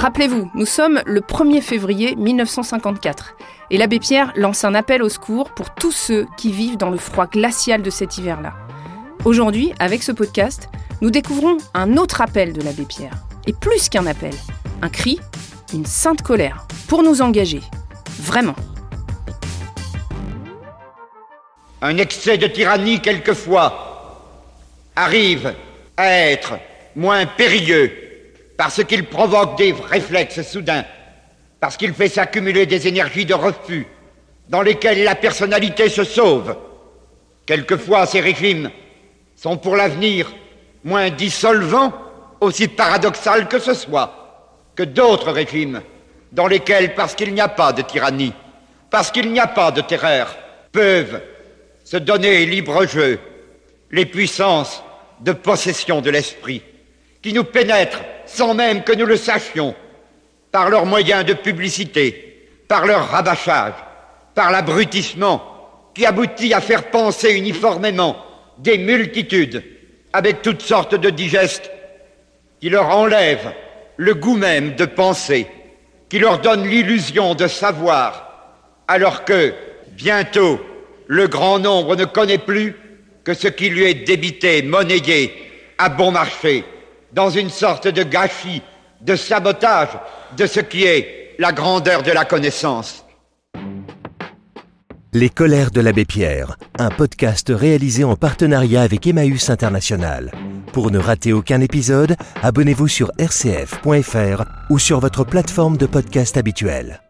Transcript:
Rappelez-vous, nous sommes le 1er février 1954 et l'abbé Pierre lance un appel au secours pour tous ceux qui vivent dans le froid glacial de cet hiver-là. Aujourd'hui, avec ce podcast, nous découvrons un autre appel de l'abbé Pierre. Et plus qu'un appel, un cri, une sainte colère, pour nous engager. Vraiment. Un excès de tyrannie, quelquefois, arrive à être moins périlleux parce qu'il provoque des réflexes soudains, parce qu'il fait s'accumuler des énergies de refus dans lesquelles la personnalité se sauve. Quelquefois, ces régimes sont pour l'avenir moins dissolvants, aussi paradoxal que ce soit, que d'autres régimes dans lesquels, parce qu'il n'y a pas de tyrannie, parce qu'il n'y a pas de terreur, peuvent se donner libre jeu les puissances de possession de l'esprit, qui nous pénètrent sans même que nous le sachions, par leurs moyens de publicité, par leur rabâchage, par l'abrutissement, qui aboutit à faire penser uniformément des multitudes avec toutes sortes de digestes qui leur enlèvent le goût même de penser, qui leur donnent l'illusion de savoir, alors que bientôt le grand nombre ne connaît plus que ce qui lui est débité, monnayé, à bon marché, dans une sorte de gâchis, de sabotage de ce qui est la grandeur de la connaissance. Les colères de l'abbé Pierre, un podcast réalisé en partenariat avec Emmaüs International. Pour ne rater aucun épisode, abonnez-vous sur rcf.fr ou sur votre plateforme de podcast habituelle.